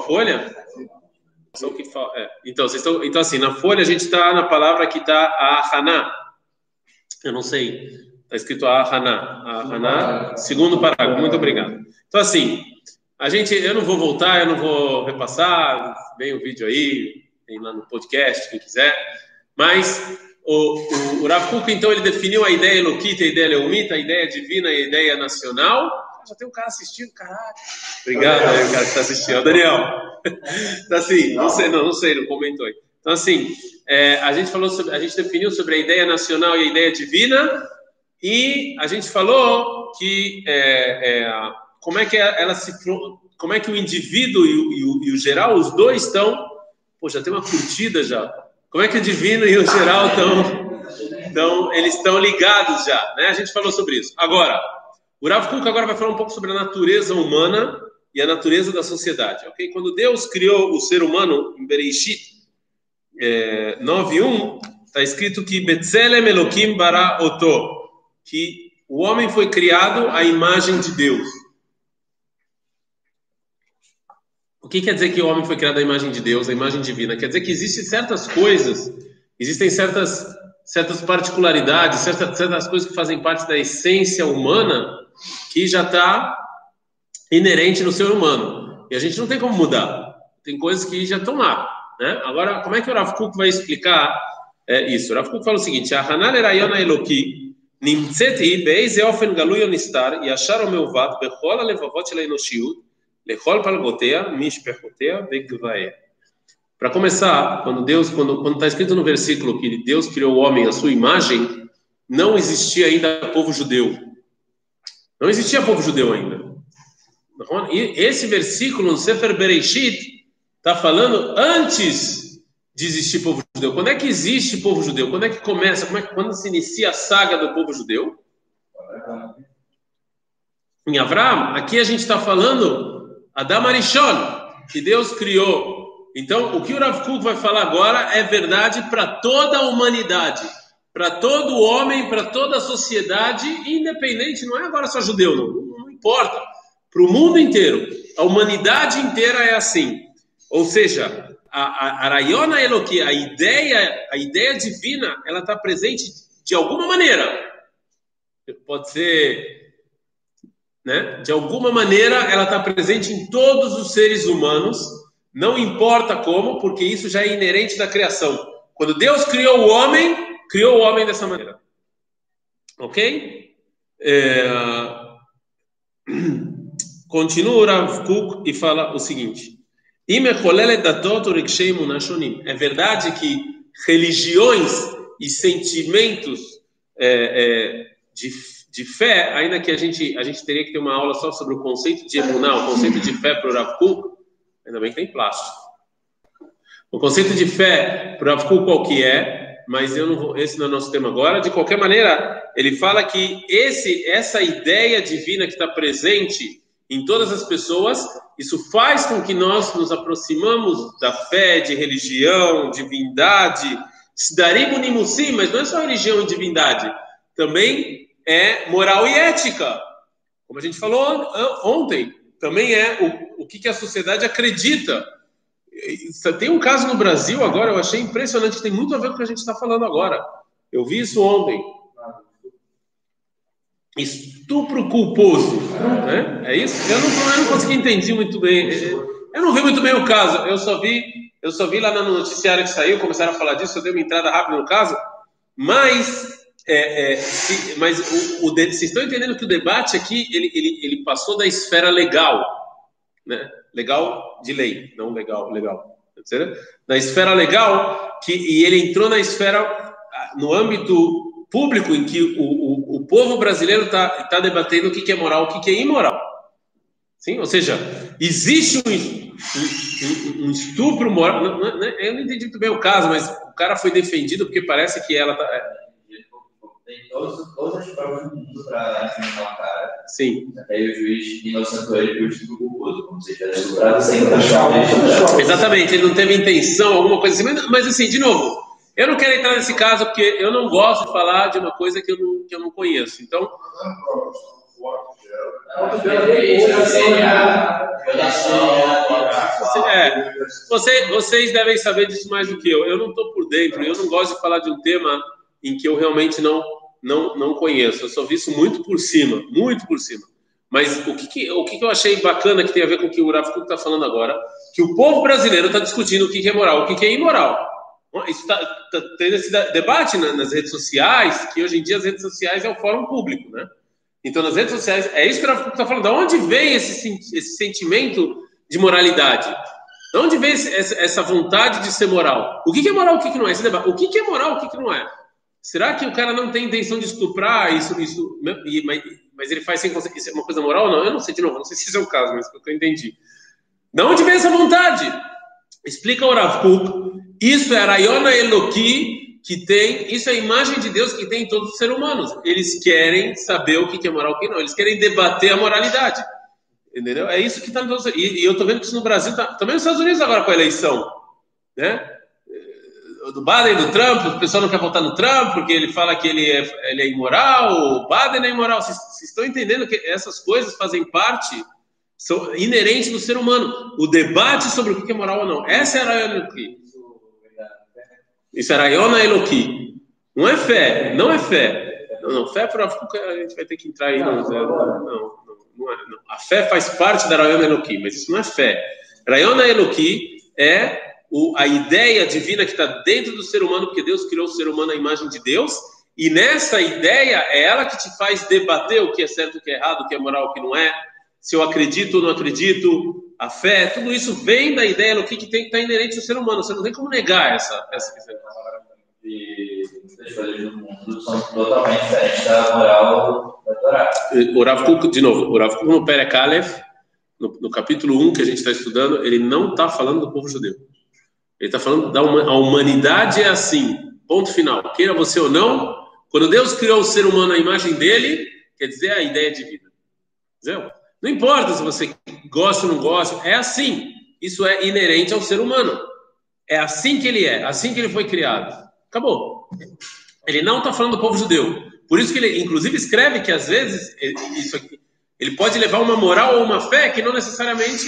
folha? É. Então, vocês estão, então, assim, na folha a gente está na palavra que está a Haná. Eu não sei. Está escrito a Haná. A Haná, segundo parágrafo. Muito obrigado. Então, assim, a gente, eu não vou voltar, eu não vou repassar. Vem o vídeo aí, tem lá no podcast, quem quiser. Mas o, o, o Rav Kuk, então, ele definiu a ideia Eloquita, a ideia Leumita, a ideia divina e a ideia nacional. Já tem um cara assistindo, caralho. Obrigado aí, o cara que está assistindo. Daniel. Então, assim, não sei, não, não sei, não comentou aí. Então, assim, é, a gente falou sobre, a gente definiu sobre a ideia nacional e a ideia divina, e a gente falou que é, é, como é que ela se como é que o indivíduo e o, e o, e o geral, os dois estão, pô, já tem uma curtida já. Como é que o divino e o geral estão, então eles estão ligados já, né? A gente falou sobre isso. Agora, o Rav Kuk agora vai falar um pouco sobre a natureza humana e a natureza da sociedade, ok? Quando Deus criou o ser humano em Bereshit é, 9.1, está escrito que Betzelem Elohim bara oto, que o homem foi criado à imagem de Deus. O que quer dizer que o homem foi criado à imagem de Deus, à imagem divina? Quer dizer que existem certas coisas, existem certas, certas particularidades, certas, certas coisas que fazem parte da essência humana que já está inerente no ser humano. E a gente não tem como mudar. Tem coisas que já estão lá. Né? Agora, como é que o Rav Kuk vai explicar é, isso? O Rav Kuk fala o seguinte, a Hanan eloki ofen bechol alevavot. Para começar, quando Deus, quando está escrito no versículo que Deus criou o homem à sua imagem, não existia ainda povo judeu. Não existia povo judeu ainda. E esse versículo no Sefer Bereshit está falando antes de existir povo judeu. Quando é que existe povo judeu? Quando é que começa? É que, quando se inicia a saga do povo judeu? Em Avram, aqui a gente está falando Adam Arishon, que Deus criou. Então, o que o Rav Kuk vai falar agora é verdade para toda a humanidade para todo homem, para toda a sociedade, independente, não é agora só judeu, não, não importa, para o mundo inteiro, a humanidade inteira é assim. Ou seja, a, a, Rayona Eloqui, a ideia, a ideia divina, ela está presente de alguma maneira. Pode ser, né? De alguma maneira, ela está presente em todos os seres humanos, não importa como, porque isso já é inerente da criação. Quando Deus criou o homem, criou o homem dessa maneira. Ok? É... Continua o Rav Kuk e fala o seguinte: É verdade que religiões e sentimentos é, é, de, de fé, ainda que a gente, a gente teria que ter uma aula só sobre o conceito de emuná, o conceito de fé para o Rav Kuk, ainda bem que tem plástico. O conceito de fé para o Rav Kuk qual que é? Mas eu não vou, esse não é o nosso tema agora. De qualquer maneira, ele fala que esse, essa ideia divina que está presente em todas as pessoas, isso faz com que nós nos aproximamos da fé, de religião, divindade, sim, mas não é só religião e divindade, também é moral e ética. Como a gente falou ontem, também é o, o que, que a sociedade acredita tem um caso no Brasil agora, eu achei impressionante, tem muito a ver com o que a gente está falando agora. Eu vi isso ontem. Estupro culposo. Né? É isso? Eu não, eu não consegui entender muito bem. Eu não vi muito bem o caso. Eu só vi, eu só vi lá no noticiário que saiu, começaram a falar disso, eu dei uma entrada rápida no caso. Mas, é, é, se, mas o, o, vocês estão entendendo que o debate aqui ele, ele, ele passou da esfera legal, né? Legal de lei, não legal, legal. Na esfera legal, que, e ele entrou na esfera, no âmbito público, em que o, o, o povo brasileiro está tá debatendo o que, que é moral, o que, que é imoral. Sim? Ou seja, existe um, um, um estupro moral. Não, não, eu não entendi muito bem o caso, mas o cara foi defendido porque parece que ela está tem todos, todas as provas do mundo para afinar o cara. Sim. Até o juiz inocentou ele por estupro culposo, como se tivesse estuprado sem achar Exatamente, ele não teve intenção, alguma coisa assim. Mas, mas, assim, de novo, eu não quero entrar nesse caso porque eu não gosto de falar de uma coisa que eu não, que eu não conheço. Então. É, você, vocês devem saber disso mais do que eu. Eu não estou por dentro, eu não gosto de falar de um tema em que eu realmente não, não, não conheço. Eu só vi isso muito por cima, muito por cima. Mas o que, que o que, que eu achei bacana que tem a ver com o que o Rav está falando agora, que o povo brasileiro está discutindo o que, que é moral, o que, é imoral. Isso está tá tendo esse debate nas redes sociais, que hoje em dia as redes sociais é o fórum público, né? Então, nas redes sociais, é isso que o Rav está falando. De onde vem esse, esse sentimento de moralidade? De onde vem essa vontade de ser moral? O que, é moral, o que, não é? Esse debate. O que, é moral, o que não é? Será que o cara não tem intenção de estuprar isso, isso mas, mas ele faz sem conseguir? Isso é uma coisa moral? Não, eu não sei de novo, não sei se isso é o caso, mas é o que eu entendi. De onde vem essa vontade? Explica o Rav Kuk. Isso é a Rayona Eloki que tem, isso é a imagem de Deus que tem em todos os seres humanos. Eles querem saber o que é moral e o que não. Eles querem debater a moralidade. Entendeu? É isso que está no e, e eu estou vendo que isso no Brasil, tá, também nos Estados Unidos agora com a eleição. Né? Do Biden do Trump, o pessoal não quer votar no Trump porque ele fala que ele é, ele é imoral, o Biden é imoral. Vocês, vocês estão entendendo que essas coisas fazem parte são inerentes do ser humano. O debate sobre o que é moral ou não. Essa é a Rayona Eloki. Isso é Rayona Eloki. Não é fé, não é fé. Não, não, fé para a gente vai ter que entrar aí. Não, não, não, não, é, não. A fé faz parte da Rayona Eloki, mas isso não é fé. Rayona Eloki é o, a ideia divina que está dentro do ser humano, porque Deus criou o ser humano à imagem de Deus, e nessa ideia é ela que te faz debater o que é certo, o que é errado, o que é moral, o que não é, se eu acredito ou não acredito, a fé, tudo isso vem da ideia do que, que tem que estar tá inerente ao ser humano. Você não tem como negar essa essa questão. E as coisas do mundo são totalmente diferentes da moral da Torá. O Rav Kuk, de novo, o Rav Kuk no no, no capítulo 1 que a gente está estudando, ele não está falando do povo judeu. Ele está falando da a humanidade é assim, ponto final. Queira você ou não, quando Deus criou o ser humano à imagem dele, quer dizer a ideia divina. Entendeu? Não importa se você gosta ou não gosta, é assim. Isso é inerente ao ser humano. É assim que ele é, assim que ele foi criado. Acabou. Ele não está falando do povo judeu. Por isso que ele, inclusive, escreve que às vezes isso aqui, ele pode levar uma moral ou uma fé que não necessariamente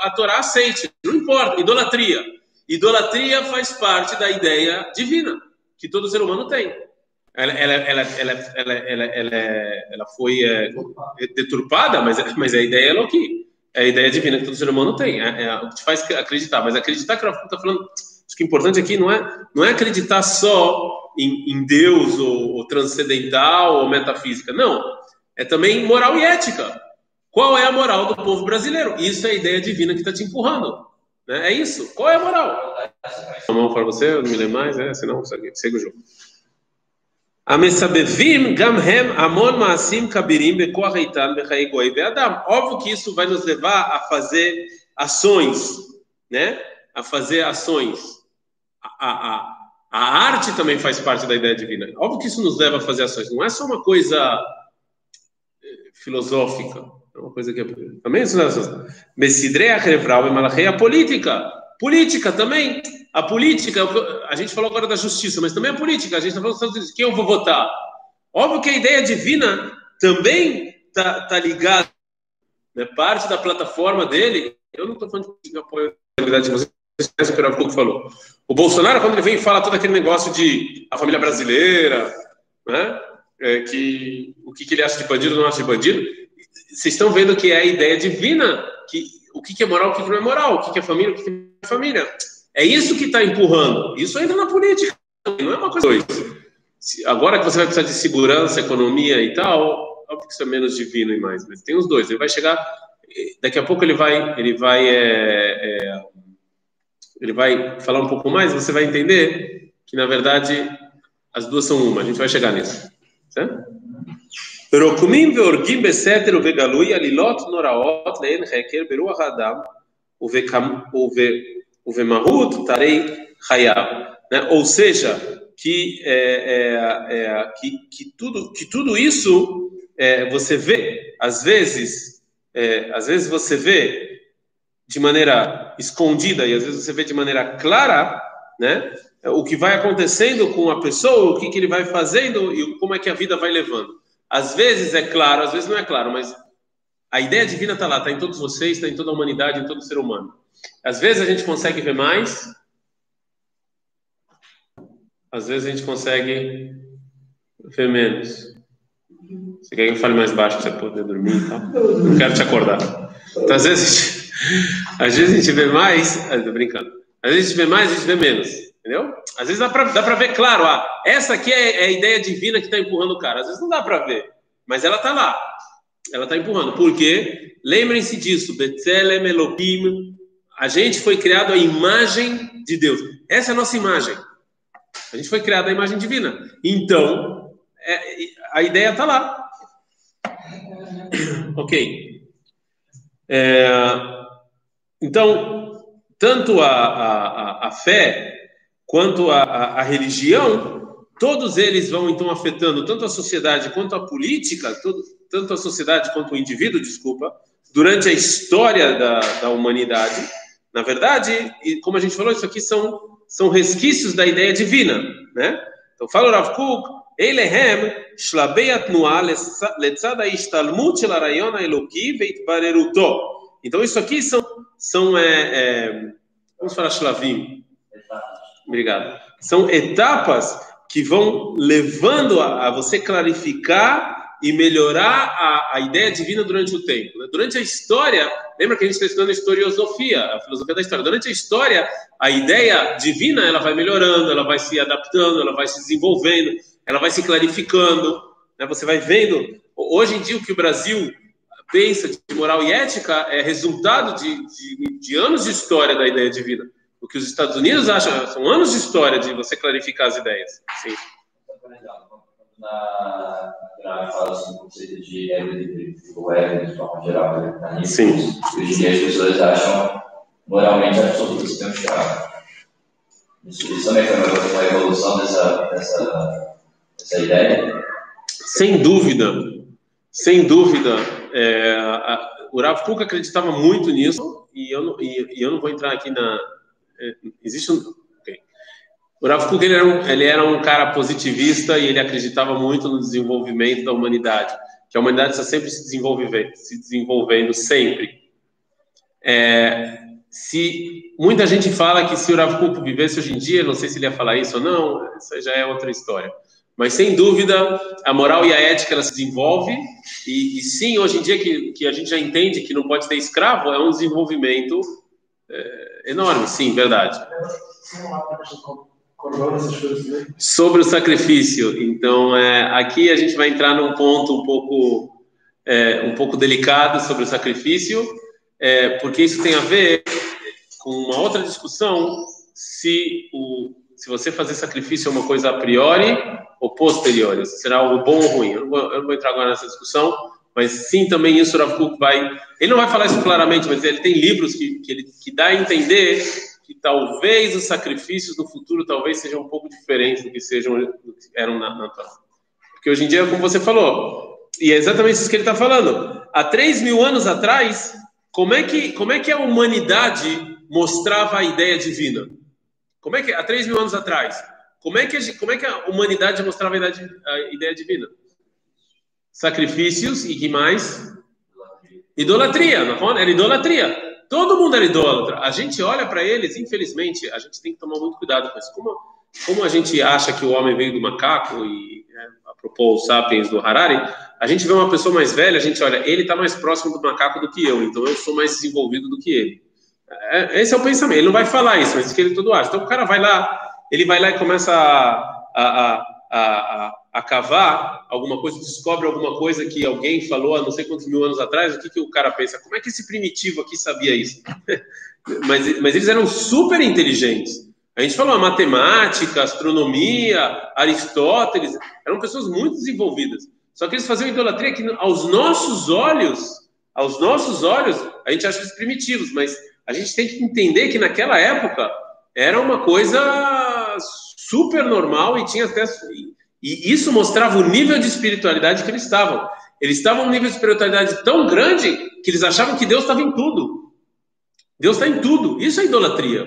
a Torá aceite. Não importa. Idolatria. Idolatria faz parte da ideia divina que todo ser humano tem. Ela, ela, ela, ela, ela, ela, ela, ela foi é, deturpada, mas, mas a ideia é que é a ideia divina que todo ser humano tem, é, é o que te faz acreditar. Mas acreditar que está falando, acho que o importante aqui não é não é acreditar só em, em Deus ou, ou transcendental ou metafísica, não. É também moral e ética. Qual é a moral do povo brasileiro? Isso é a ideia divina que está te empurrando. É, é isso. Qual é a moral? A mão para você, eu não me lembro mais, né? Senão, segue, segue o jogo. Gamhem amon maasim. Óbvio que isso vai nos levar a fazer ações, né? A fazer ações. A, a, a arte também faz parte da ideia divina. Óbvio que isso nos leva a fazer ações. Não é só uma coisa eh, filosófica. É uma coisa que é... Também é Messidrei a revral e malachei a política. Política também a política, a gente falou agora da justiça, mas também a política, a gente está falando de quem eu vou votar. Óbvio que a ideia divina também está tá ligada, né, parte da plataforma dele. Eu não estou falando de apoio à verdade de vocês, o que o falou. O Bolsonaro, quando ele vem e fala todo aquele negócio de a família brasileira, né, é, que o que, que ele acha de bandido não acha de bandido, vocês estão vendo que é a ideia divina, que o que, que é moral, o que, que não é moral, o que, que é família, o que, que não é família. É isso que está empurrando. Isso entra na política, não é uma coisa. Agora que você vai precisar de segurança, economia e tal, óbvio que isso é menos divino e mais, mas tem os dois. Ele vai chegar, daqui a pouco ele vai, ele vai, é, é, ele vai falar um pouco mais. Você vai entender que na verdade as duas são uma. A gente vai chegar nisso, certo? Rokumim veorgim beseter uvegalui alilot noraot leen heker, beruah adam uvemahut tarei hayab. Ou seja, que, é, que, que, tudo, que tudo isso você vê, às vezes, às vezes você vê de maneira escondida e às vezes você vê de maneira clara, né? O que vai acontecendo com a pessoa, o que ele vai fazendo e como é que a vida vai levando. Às vezes é claro, às vezes não é claro, mas a ideia divina está lá, está em todos vocês, está em toda a humanidade, em todo ser humano. Às vezes a gente consegue ver mais, às vezes a gente consegue ver menos. Você quer que eu fale mais baixo para você poder dormir? Não quero te acordar. Então, às vezes, às vezes a gente vê mais. Ah, tô brincando. Às vezes a gente vê mais, a gente vê menos. Entendeu? Às vezes dá para dá ver claro, ah, essa aqui é, é a ideia divina que está empurrando o cara. Às vezes não dá para ver, mas ela está lá. Ela está empurrando. Por quê? Lembrem-se disso. Betzelem Elohim. A gente foi criado à imagem de Deus. Essa é a nossa imagem. A gente foi criado à imagem divina. Então, é, a ideia está lá. Ok. É, então, tanto a, a, a fé quanto à religião, todos eles vão então afetando tanto a sociedade quanto a política, todo, tanto a sociedade quanto o indivíduo, desculpa, durante a história da, da humanidade. Na verdade, e como a gente falou, isso aqui são, são resquícios da ideia divina, né? Então fala o Rav Kuk, Eilehem, Shlabei Atnua, Letzada Ishtalmut Shel Arayon Eloki Veitbareruto. Então isso aqui são, são é, é, vamos falar shlavim, Obrigado. São etapas que vão levando a, a você clarificar e melhorar a, a, ideia divina durante o tempo. Né? Durante a história, lembra que a gente está estudando a historiosofia, a filosofia da história. Durante a história, a ideia divina ela vai melhorando, ela vai se adaptando, ela vai se desenvolvendo, ela vai se clarificando. Né? Você vai vendo. Hoje em dia, o que o Brasil pensa de moral e ética é resultado de, de, de anos de história da ideia divina. O que os Estados Unidos acham são anos de história de você clarificar as ideias. Sim na grave fala sobre o conceito de ego de forma geral, né? Sim. Hoje em dia as pessoas acham moralmente absoluto que tem um escravo. Isso também foi uma evolução dessa, dessa, dessa ideia? Sem dúvida, sem dúvida. É, a, o Rav Kuk acreditava muito nisso, e eu não, e, e eu não vou entrar aqui na. É, existe um, o Rav Kuk ele era, um, ele era um cara positivista e ele acreditava muito no desenvolvimento da humanidade, que a humanidade está sempre se desenvolvendo, se desenvolvendo sempre. É, se muita gente fala que se o Rav Kuk vivesse hoje em dia, não sei se ele ia falar isso ou não, isso já é outra história. Mas sem dúvida, a moral e a ética ela se desenvolve e, e sim, hoje em dia que, que a gente já entende que não pode ter escravo, é um desenvolvimento é, enorme, sim, verdade. Sobre o sacrifício. Então, é, aqui a gente vai entrar num ponto um pouco, é, um pouco delicado sobre o sacrifício, é, porque isso tem a ver com uma outra discussão se, o, se você fazer sacrifício é uma coisa a priori ou posteriori, se será algo bom ou ruim. Eu não, vou, eu não vou entrar agora nessa discussão, mas sim também isso Rav Kuk vai... Ele não vai falar isso claramente, mas ele tem livros que, que, ele, que dá a entender que talvez os sacrifícios no futuro talvez sejam um pouco diferentes do que sejam do que eram na, na Porque hoje em dia, como você falou, e é exatamente isso que ele está falando. Há três mil anos atrás, como é que como é que a humanidade mostrava a ideia divina? Como é que há três mil anos atrás? Como é que a, como é que a humanidade mostrava a ideia divina? Sacrifícios e que mais? Idolatria, não é? Era idolatria. Todo mundo era idólatra. A gente olha para eles, infelizmente, a gente tem que tomar muito cuidado com isso. Como, como a gente acha que o homem veio do macaco e né, apropos sapiens do Harari, a gente vê uma pessoa mais velha, a gente olha, ele está mais próximo do macaco do que eu, então eu sou mais desenvolvido do que ele. É, esse é o pensamento. Ele não vai falar isso, mas é que ele todo acha. Então o cara vai lá, ele vai lá e começa a, a, a, a a cavar alguma coisa, descobre alguma coisa que alguém falou há não sei quantos mil anos atrás, o que, que o cara pensa? Como é que esse primitivo aqui sabia isso? mas, mas eles eram super inteligentes. A gente falou a matemática, astronomia, Aristóteles, eram pessoas muito desenvolvidas. Só que eles faziam idolatria que aos nossos olhos, aos nossos olhos, a gente acha eles primitivos, mas a gente tem que entender que naquela época era uma coisa super normal e tinha até e isso mostrava o nível de espiritualidade que eles estavam. Eles estavam num nível de espiritualidade tão grande que eles achavam que Deus estava em tudo. Deus está em tudo. Isso é idolatria.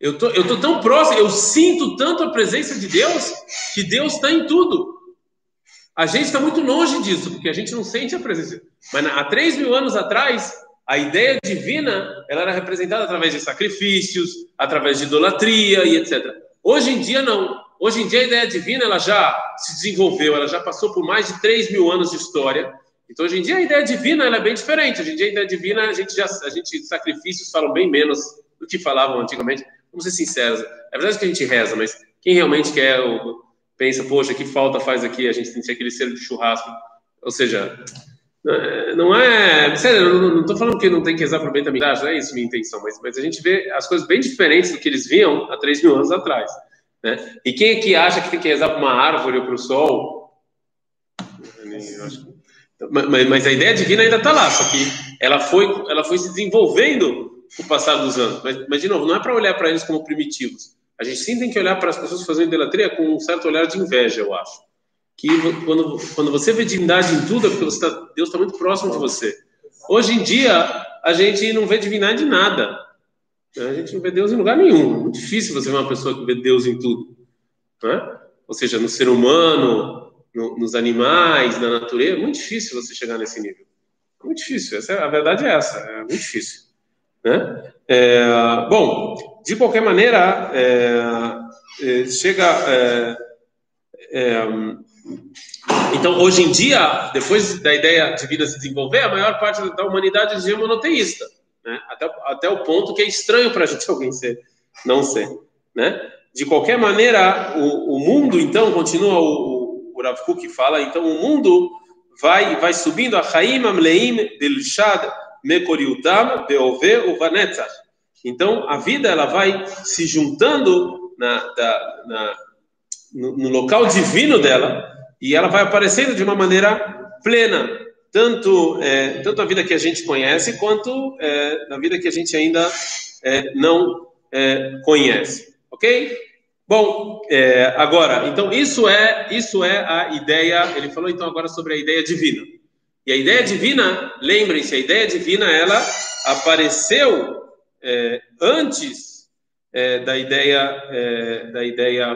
Eu tô, eu tô tão próximo, eu sinto tanto a presença de Deus que Deus está em tudo. A gente está muito longe disso, porque a gente não sente a presença. Mas há três mil anos atrás, a ideia divina ela era representada através de sacrifícios, através de idolatria e etc. Hoje em dia, não. Hoje em dia, a ideia divina ela já se desenvolveu, ela já passou por mais de 3 mil anos de história. Então, hoje em dia, a ideia divina ela é bem diferente. Hoje em dia, a ideia divina, a gente já, a gente, sacrifícios falam bem menos do que falavam antigamente. Vamos ser sinceros. É verdade que a gente reza, mas quem realmente quer, pensa, poxa, que falta faz aqui a gente sentir aquele selo de churrasco? Ou seja, não é. Sério, eu não estou falando que não tem que rezar para bem da não é isso minha intenção, mas, mas a gente vê as coisas bem diferentes do que eles viam há 3 mil anos atrás. Né? E quem é que acha que tem que rezar para uma árvore ou para o sol? Mas, mas, a ideia divina ainda está lá, só que ela foi, ela foi se desenvolvendo com o passar dos anos. Mas, mas de novo, não é para olhar para eles como primitivos. A gente sim tem que olhar para as pessoas fazendo idolatria com um certo olhar de inveja, eu acho que quando, quando você vê divindade em tudo, é porque tá, Deus está muito próximo de você. Hoje em dia, a gente não vê divindade em nada. A gente não vê Deus em lugar nenhum. É muito difícil você ver uma pessoa que vê Deus em tudo. Né? Ou seja, no ser humano, no, nos animais, na natureza. É muito difícil você chegar nesse nível. É muito difícil. Essa, é, a verdade é essa. É muito difícil. Né? É, bom, de qualquer maneira, é, é chega. Então, hoje em dia, depois da ideia de vida se desenvolver, a maior parte da humanidade é monoteísta, né? até, até o ponto que é estranho para a gente alguém ser, não ser. Né? De qualquer maneira, o, o mundo, então, continua o, o Rav Kuk fala, então o mundo vai, vai subindo a Chaim Amleim Delshad Mekoriutam Beove Uvanetzach. Então, a vida ela vai se juntando na, da, na no, no local divino dela e ela vai aparecendo de uma maneira plena, tanto é, tanto a vida que a gente conhece quanto é, na vida que a gente ainda é, não é, conhece, ok? Bom, é, agora, então isso é isso é a ideia. Ele falou então agora sobre a ideia divina. E a ideia divina, lembrem-se, a ideia divina ela apareceu é, antes da ideia da ideia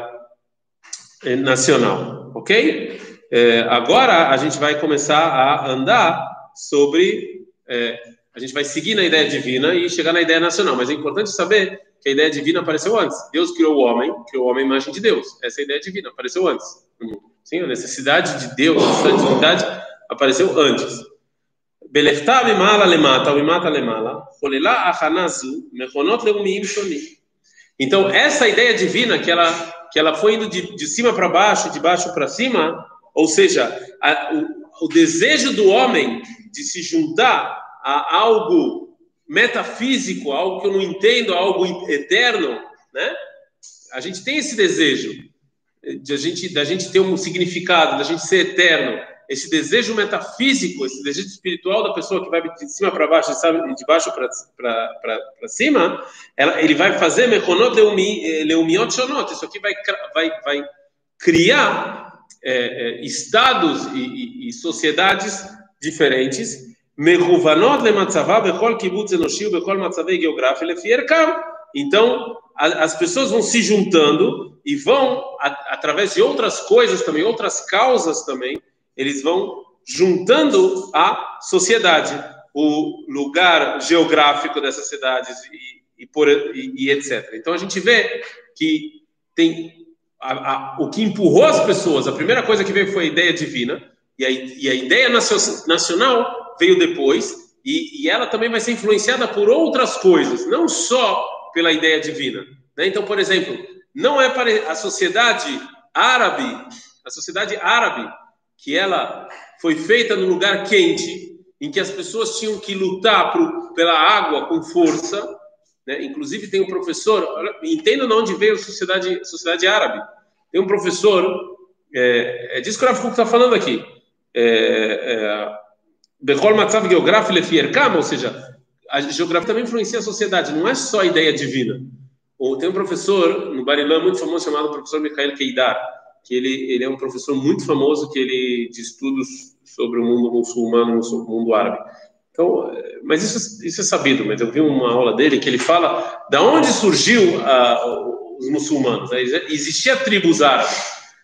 nacional, ok? É, agora a gente vai começar a andar sobre, é, a gente vai seguir na ideia divina e chegar na ideia nacional, mas é importante saber que a ideia divina apareceu antes. Deus criou o homem, criou o homem imagem de Deus. Essa é a ideia divina, apareceu antes. Sim, a necessidade de Deus, a divindade apareceu antes. Então, essa ideia divina que ela que ela foi indo de, de cima para baixo, de baixo para cima, ou seja, a, o, o desejo do homem de se juntar a algo metafísico, algo que eu não entendo, algo eterno, né? A gente tem esse desejo de a gente, da gente ter um significado, da gente ser eterno esse desejo metafísico, esse desejo espiritual da pessoa que vai de cima para baixo, de baixo para cima, ela, ele vai fazer mechonot leumiot shonot. Isso aqui vai, vai, vai criar é, é, estados e, e, e, sociedades diferentes. Então, as pessoas vão se juntando e vão, através de outras coisas também, outras causas também, eles vão juntando a sociedade, o lugar geográfico dessas cidades e, e, por, e etc. Então a gente vê que tem a, a, o que empurrou as pessoas, a primeira coisa que veio foi a ideia divina, e a, e a ideia nacional veio depois, e, e, ela também vai ser influenciada por outras coisas, não só pela ideia divina. Né? Então, por exemplo, não é para a sociedade árabe, a sociedade árabe que ela foi feita no lugar quente, em que as pessoas tinham que lutar por, pela água com força. Né? Inclusive, tem um professor, entenda de onde veio a sociedade, a sociedade árabe. Tem um professor, é, é disso que o Rafa está falando aqui. Bechol é, Matzav Geográfico Lefierkam, ou seja, a geografia também influencia a sociedade, não é só a ideia divina. Tem um professor no Barilã muito famoso chamado professor Mikhail Keidar que ele, ele é um professor muito famoso que ele de estudos sobre o mundo muçulmano, o mundo árabe. Então, mas isso, isso é sabido, mas eu vi uma aula dele que ele fala da onde surgiu uh, os muçulmanos. Né? Existia tribos árabes,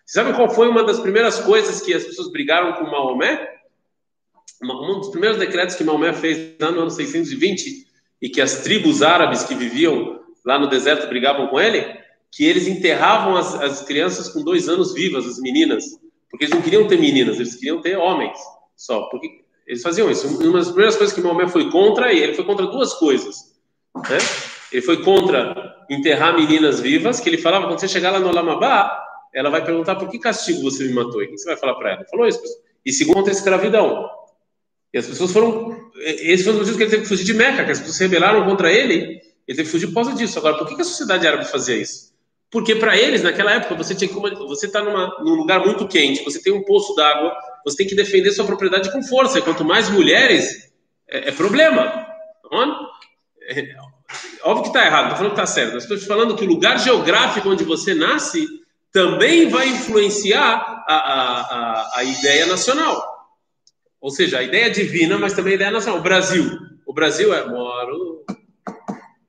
Você sabe qual foi uma das primeiras coisas que as pessoas brigaram com Maomé? Um dos primeiros decretos que Maomé fez no ano 620 e que as tribos árabes que viviam lá no deserto brigavam com ele, que eles enterravam as, as crianças com dois anos vivas, as meninas, porque eles não queriam ter meninas, eles queriam ter homens só, porque eles faziam isso. Uma das primeiras coisas que Maomé foi contra, e ele foi contra duas coisas, né? Ele foi contra enterrar meninas vivas, que ele falava, quando você chegar lá no Lamabá, ela vai perguntar por que castigo você me matou. E o que você vai falar para ela? Falou isso. E segundo, a escravidão. E as pessoas foram. Esse foi o motivo que ele teve que fugir de Meca, que as pessoas se rebelaram contra ele. Ele teve que fugir por causa disso. Agora, por que a sociedade árabe fazia isso? Porque para eles, naquela época, você tinha que. Você está num lugar muito quente, você tem um poço d'água, você tem que defender sua propriedade com força. E quanto mais mulheres, é, é problema. Tá é, óbvio que está errado, estou falando que está certo. Estou te falando que o lugar geográfico onde você nasce também vai influenciar a, a, a, a ideia nacional. Ou seja, a ideia divina, mas também a ideia nacional. O Brasil. O Brasil é moro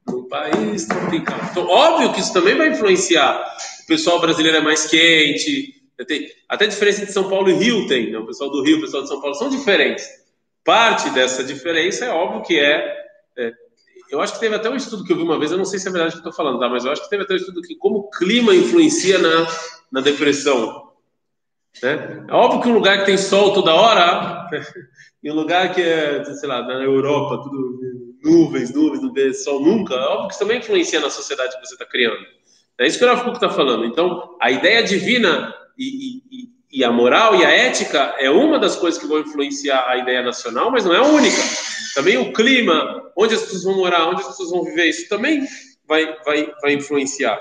no país tropical. Então, óbvio que isso também vai influenciar. O pessoal brasileiro é mais quente. Até a diferença entre São Paulo e Rio tem. Né? O pessoal do Rio e o pessoal de São Paulo são diferentes. Parte dessa diferença é óbvio que é, é eu acho que teve até um estudo que eu vi uma vez, eu não sei se é verdade que eu estou falando, tá? mas eu acho que teve até um estudo que como o clima influencia na, na depressão. Né? É óbvio que um lugar que tem sol toda hora, e um lugar que é, sei lá, na Europa, tudo nuvens, nuvens, não vê sol nunca, é óbvio que isso também influencia na sociedade que você está criando. É isso que o Rafa está falando. Então, a ideia divina e, e, e a moral e a ética é uma das coisas que vão influenciar a ideia nacional, mas não é a única. Também o clima, onde as pessoas vão morar, onde as pessoas vão viver, isso também vai, vai, vai influenciar.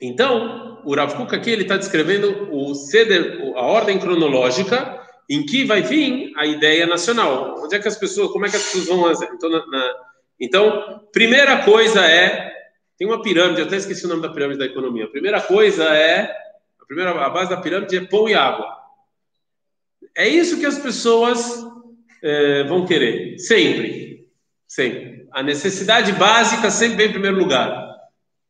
Então, o Rav Kuk aqui está descrevendo o ceder, a ordem cronológica em que vai vir a ideia nacional. Onde é que as pessoas, como é que as pessoas vão então, na, na, então primeira coisa é tem uma pirâmide, até esqueci o nome da pirâmide da economia. A primeira coisa é a primeira a base da pirâmide é pão e água. É isso que as pessoas é, vão querer, sempre, sempre. A necessidade básica sempre vem em primeiro lugar,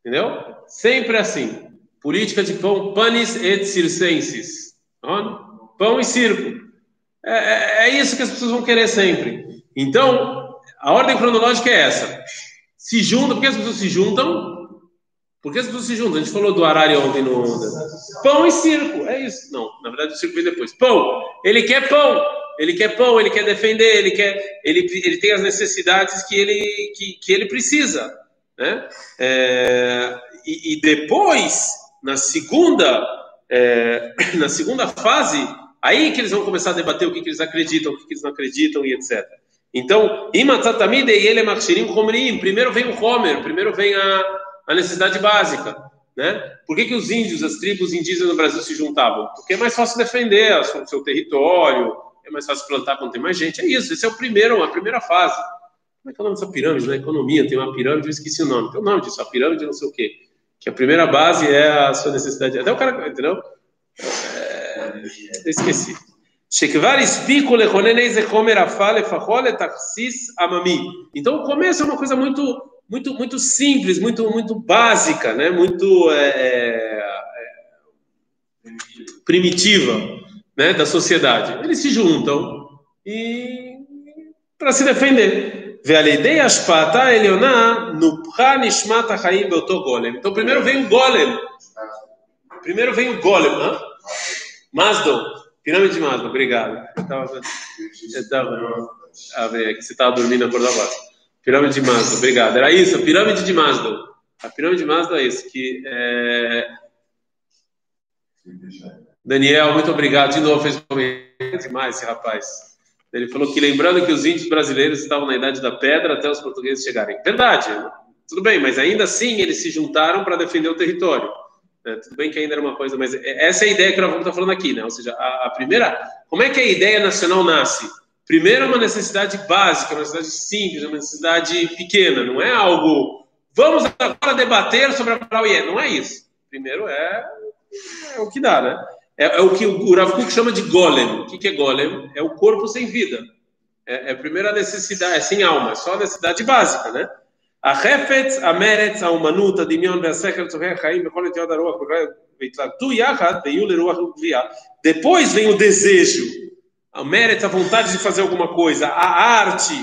entendeu? Sempre assim. Política de pão, panis et circenses. Pão e circo. É, é, é isso que as pessoas vão querer sempre. Então, a ordem cronológica é essa se juntam, por que as pessoas se juntam? Por que as pessoas se juntam? A gente falou do Arari ontem no. Pão e circo, é isso. Não, na verdade o circo vem depois. Pão, ele quer pão, ele quer pão, ele quer defender, ele quer, ele, ele tem as necessidades que ele, que, que ele precisa. Né? É, e, e, depois, na segunda, é, na segunda fase, aí que eles vão começar a debater o que, que eles acreditam, o que, que eles não acreditam e etc. Então, imatzatamide e ele makshirim chomrim. Primeiro vem o homer, primeiro vem a, a necessidade básica. Né? Por que, que os índios, as tribos indígenas no Brasil se juntavam? Porque é mais fácil defender o seu, território, é mais fácil plantar quando tem mais gente. É isso, esse é o primeiro, a primeira fase. Como é que é o nome dessa pirâmide? Na economia tem uma pirâmide, eu esqueci o nome. Tem o nome disso, a pirâmide não sei o quê. Que a primeira base é a sua necessidade. Até o cara, entendeu? É, esqueci. Então, o começo é uma coisa muito, muito, muito simples, muito, muito básica, né? muito é, é, é, primitiva né? da sociedade. Eles se juntam e para se defender. Então, primeiro vem o golem. Primeiro vem o golem. Né? Masdom. Pirâmide de Maslow, obrigado. Eu estava. Eu tava, ah, que você estava dormindo, acordou agora. Pirâmide de Maslow, obrigado. Era isso, a pirâmide de Maslow. A pirâmide de Maslow é isso, que é... Daniel, muito obrigado. De novo, fez um comentário demais esse rapaz. Ele falou que lembrando que os índios brasileiros estavam na idade da pedra até os portugueses chegarem. Verdade, tudo bem, mas ainda assim eles se juntaram para defender o território. É, tudo bem que ainda era uma coisa, mas é, essa é a ideia que nós vamos estar falando aqui, né? Ou seja, a, a, primeira, como é que a ideia nacional nasce? Primeiro, é uma necessidade básica, uma necessidade simples, uma necessidade pequena, não é algo. Vamos agora debater sobre a e não é isso. Primeiro é, é o que dá, né? É, é o que o Rav chama de golem. O que, que é golem? É o corpo sem vida. É, é a primeira necessidade, é sem alma, é só a necessidade básica, né? החפץ, המרץ, האומנות, הדמיון והשכל, צורכי החיים, בכל נטיות הרוח, והתלבטו יחד, ויהיו לרוח וגבייה. Depois vem o desejo, o mérito, a vontade de fazer alguma coisa, a arte,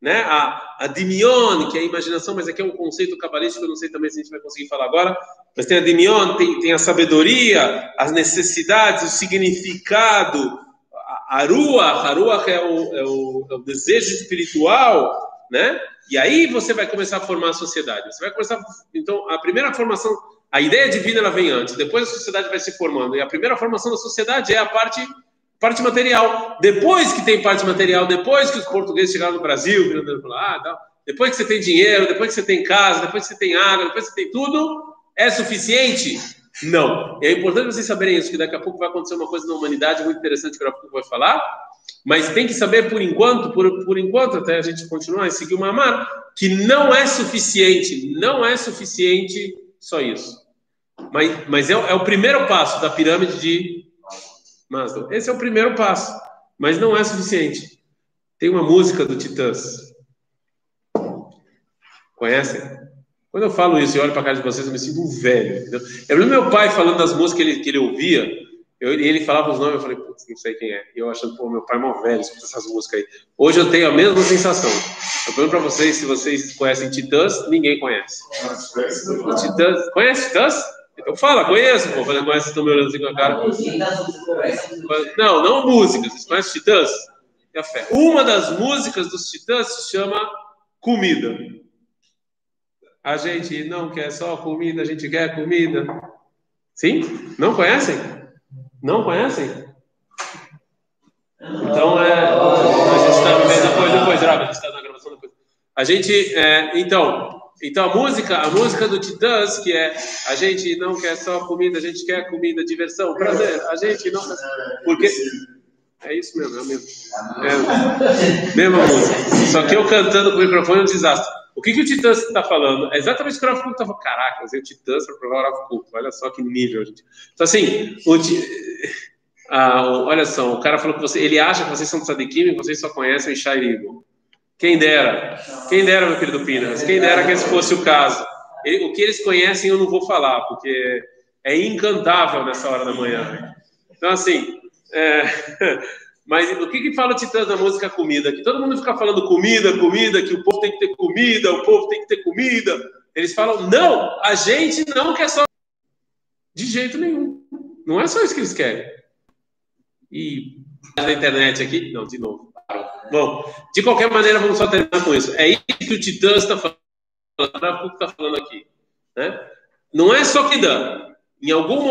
né? a, a dimion, que é a imaginação, mas aqui é um conceito cabalístico, eu não sei também se a gente vai conseguir falar agora, mas tem a dimion, tem, tem a sabedoria, as necessidades, o significado, a, a rua, a rua é o, é, o, é o desejo espiritual, né? E aí você vai começar a formar a sociedade. Você vai começar, então, a primeira formação, a ideia divina ela vem antes, depois a sociedade vai se formando. E a primeira formação da sociedade é a parte parte material. Depois que tem parte material, depois que os portugueses chegaram no Brasil, ah, depois que você tem dinheiro, depois que você tem casa, depois que você tem água, depois que você tem tudo, é suficiente? Não. E é importante vocês saberem isso, que daqui a pouco vai acontecer uma coisa na humanidade muito interessante que o pouco vai falar, mas tem que saber por enquanto, por, por enquanto, até a gente continuar e seguir uma mar, que não é suficiente, não é suficiente só isso. Mas, mas é, é o primeiro passo da pirâmide de Maslow. Esse é o primeiro passo, mas não é suficiente. Tem uma música do Titãs. Conhecem? Quando eu falo isso e olho para a cara de vocês, eu me sinto um velho. Entendeu? Eu lembro meu pai falando das músicas que ele, que ele ouvia. Eu, ele falava os nomes, eu falei, putz, não sei quem é. E eu achando, pô, meu pai é mó velho, escuta essas músicas aí. Hoje eu tenho a mesma sensação. Eu pergunto para vocês se vocês conhecem Titãs, ninguém conhece. O Titãs, conhece Titãs? Então fala, conheço, pô. Falei, conhece, estão me olhando assim com a cara. Não, não músicas. Vocês conhecem Titãs? Café. Uma das músicas dos Titãs se chama Comida. A gente não quer só comida, a gente quer comida. Sim? Não conhecem? Não conhecem? Então, é, a gente está depois, depois, grava, a gente está na gravação depois. A gente, é, então, então a música, a música do Titãs, que é a gente não quer só comida, a gente quer comida, diversão, prazer. A gente não porque é isso mesmo, é o mesmo. É, mesma música. Só que eu cantando com o microfone é um desastre. O que, que o Titãs está falando? É exatamente o que o Rafa Kulto estava Caraca, eu o Titãs para provar o Kulto. Olha só que nível, gente. Então, assim, o, ah, olha só, o cara falou que você, ele acha que vocês são tzadikim e vocês só conhecem o Shairigo. Quem dera. Quem dera, meu querido Pinas. Quem dera que esse fosse o caso. O que eles conhecem eu não vou falar, porque é encantável nessa hora da manhã. Então, assim, é... Mas o que, que fala o Titãs da música comida? Que todo mundo fica falando comida, comida, que o povo tem que ter comida, o povo tem que ter comida. Eles falam, não, a gente não quer só. De jeito nenhum. Não é só isso que eles querem. E na internet aqui, não, de novo. Bom, de qualquer maneira, vamos só terminar com isso. É isso que o Titãs está falando, está falando aqui. Né? Não é só que dá. Em algum